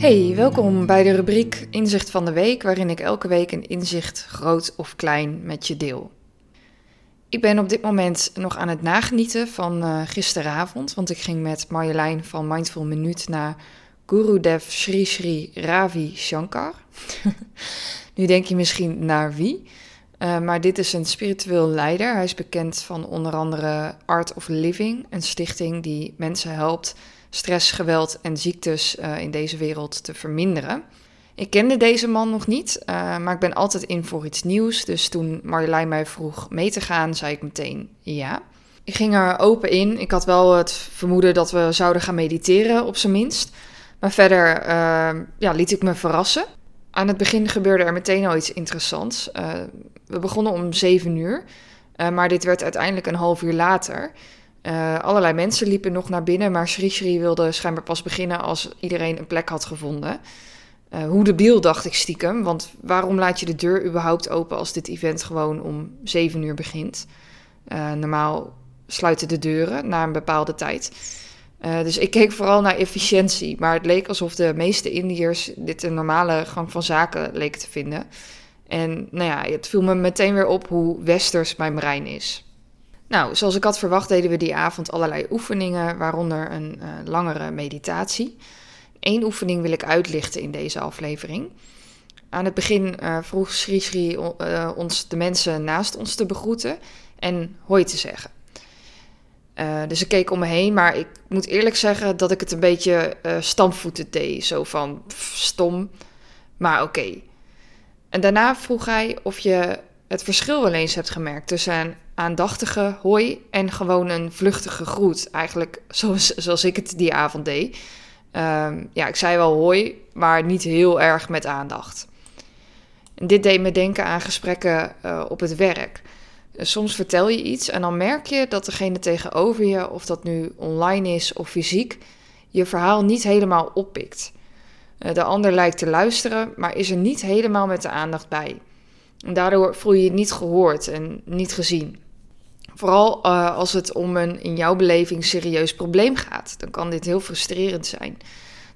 Hey, welkom bij de rubriek Inzicht van de Week, waarin ik elke week een inzicht, groot of klein, met je deel. Ik ben op dit moment nog aan het nagenieten van uh, gisteravond, want ik ging met Marjolein van Mindful Minuut naar Gurudev Sri Sri Ravi Shankar. nu denk je misschien naar wie, uh, maar dit is een spiritueel leider. Hij is bekend van onder andere Art of Living, een stichting die mensen helpt stress, geweld en ziektes uh, in deze wereld te verminderen. Ik kende deze man nog niet, uh, maar ik ben altijd in voor iets nieuws. Dus toen Marjolein mij vroeg mee te gaan, zei ik meteen ja. Ik ging er open in. Ik had wel het vermoeden dat we zouden gaan mediteren, op zijn minst. Maar verder ja, liet ik me verrassen. Aan het begin gebeurde er meteen al iets interessants. Uh, we begonnen om zeven uur, maar dit werd uiteindelijk een half uur later. Uh, allerlei mensen liepen nog naar binnen, maar Sri Sri wilde schijnbaar pas beginnen als iedereen een plek had gevonden. Hoe debiel dacht ik stiekem, want waarom laat je de deur überhaupt open als dit event gewoon om 7 uur begint? Normaal sluiten de deuren na een bepaalde tijd. Dus ik keek vooral naar efficiëntie, maar het leek alsof de meeste Indiërs dit een normale gang van zaken leken te vinden. En nou ja, het viel me meteen weer op hoe westers mijn brein is. Nou, zoals ik had verwacht deden we die avond allerlei oefeningen, waaronder een uh, langere meditatie. Eén oefening wil ik uitlichten in deze aflevering. Aan het begin uh, vroeg Sri Sri ons de mensen naast ons te begroeten en hoi te zeggen. Dus ik keek om me heen, maar ik moet eerlijk zeggen dat ik het een beetje stampvoeten deed. Zo van stom, maar oké. En daarna vroeg hij of je het verschil wel eens hebt gemerkt tussen een aandachtige hoi en gewoon een vluchtige groet. Eigenlijk zoals, zoals ik het die avond deed. Um, ja, ik zei wel hoi, maar niet heel erg met aandacht. En dit deed me denken aan gesprekken uh, op het werk. Soms vertel je iets en dan merk je dat degene tegenover je, of dat nu online is of fysiek, je verhaal niet helemaal oppikt. Uh, de ander lijkt te luisteren, maar is er niet helemaal met de aandacht bij. Daardoor voel je je niet gehoord en niet gezien. Vooral uh, als het om een in jouw beleving serieus probleem gaat, dan kan dit heel frustrerend zijn.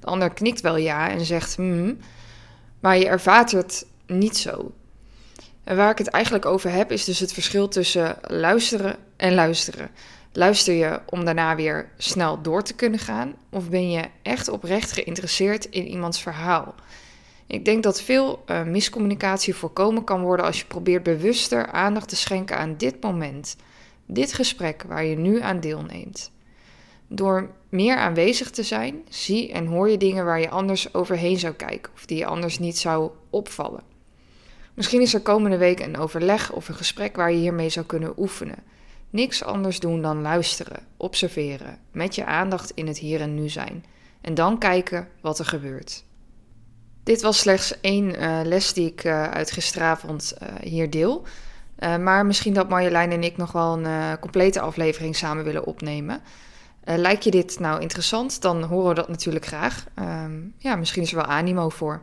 De ander knikt wel ja en zegt hmm, maar je ervaart het niet zo. En waar ik het eigenlijk over heb, is dus het verschil tussen luisteren en luisteren. Luister je om daarna weer snel door te kunnen gaan, of ben je echt oprecht geïnteresseerd in iemands verhaal? Ik denk dat veel uh, miscommunicatie voorkomen kan worden als je probeert bewuster aandacht te schenken aan dit moment, dit gesprek waar je nu aan deelneemt. Door meer aanwezig te zijn, zie en hoor je dingen waar je anders overheen zou kijken of die je anders niet zou opvallen. Misschien is er komende week een overleg of een gesprek waar je hiermee zou kunnen oefenen. Niks anders doen dan luisteren, observeren, met je aandacht in het hier en nu zijn en dan kijken wat er gebeurt. Dit was slechts één uh, les die ik uh, uit gisteravond uh, hier deel. maar misschien dat Marjolein en ik nog wel een complete aflevering samen willen opnemen. lijkt je dit nou interessant, dan horen we dat natuurlijk graag. Ehm, ja, misschien is er wel animo voor.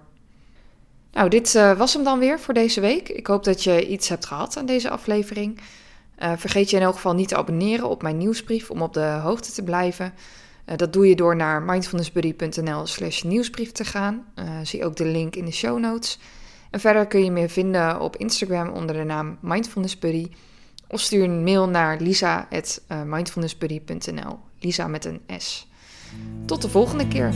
Nou, dit was hem dan weer voor deze week. Ik hoop dat je iets hebt gehad aan deze aflevering. vergeet je in elk geval niet te abonneren op mijn nieuwsbrief om op de hoogte te blijven. Uh, dat doe je door naar mindfulnessbuddy.nl slash nieuwsbrief te gaan. Zie ook de link in de show notes. En verder kun je me vinden op Instagram onder de naam mindfulnessbuddy. Of stuur een mail naar lisa.mindfulnessbuddy.nl. Lisa met een S. Tot de volgende keer.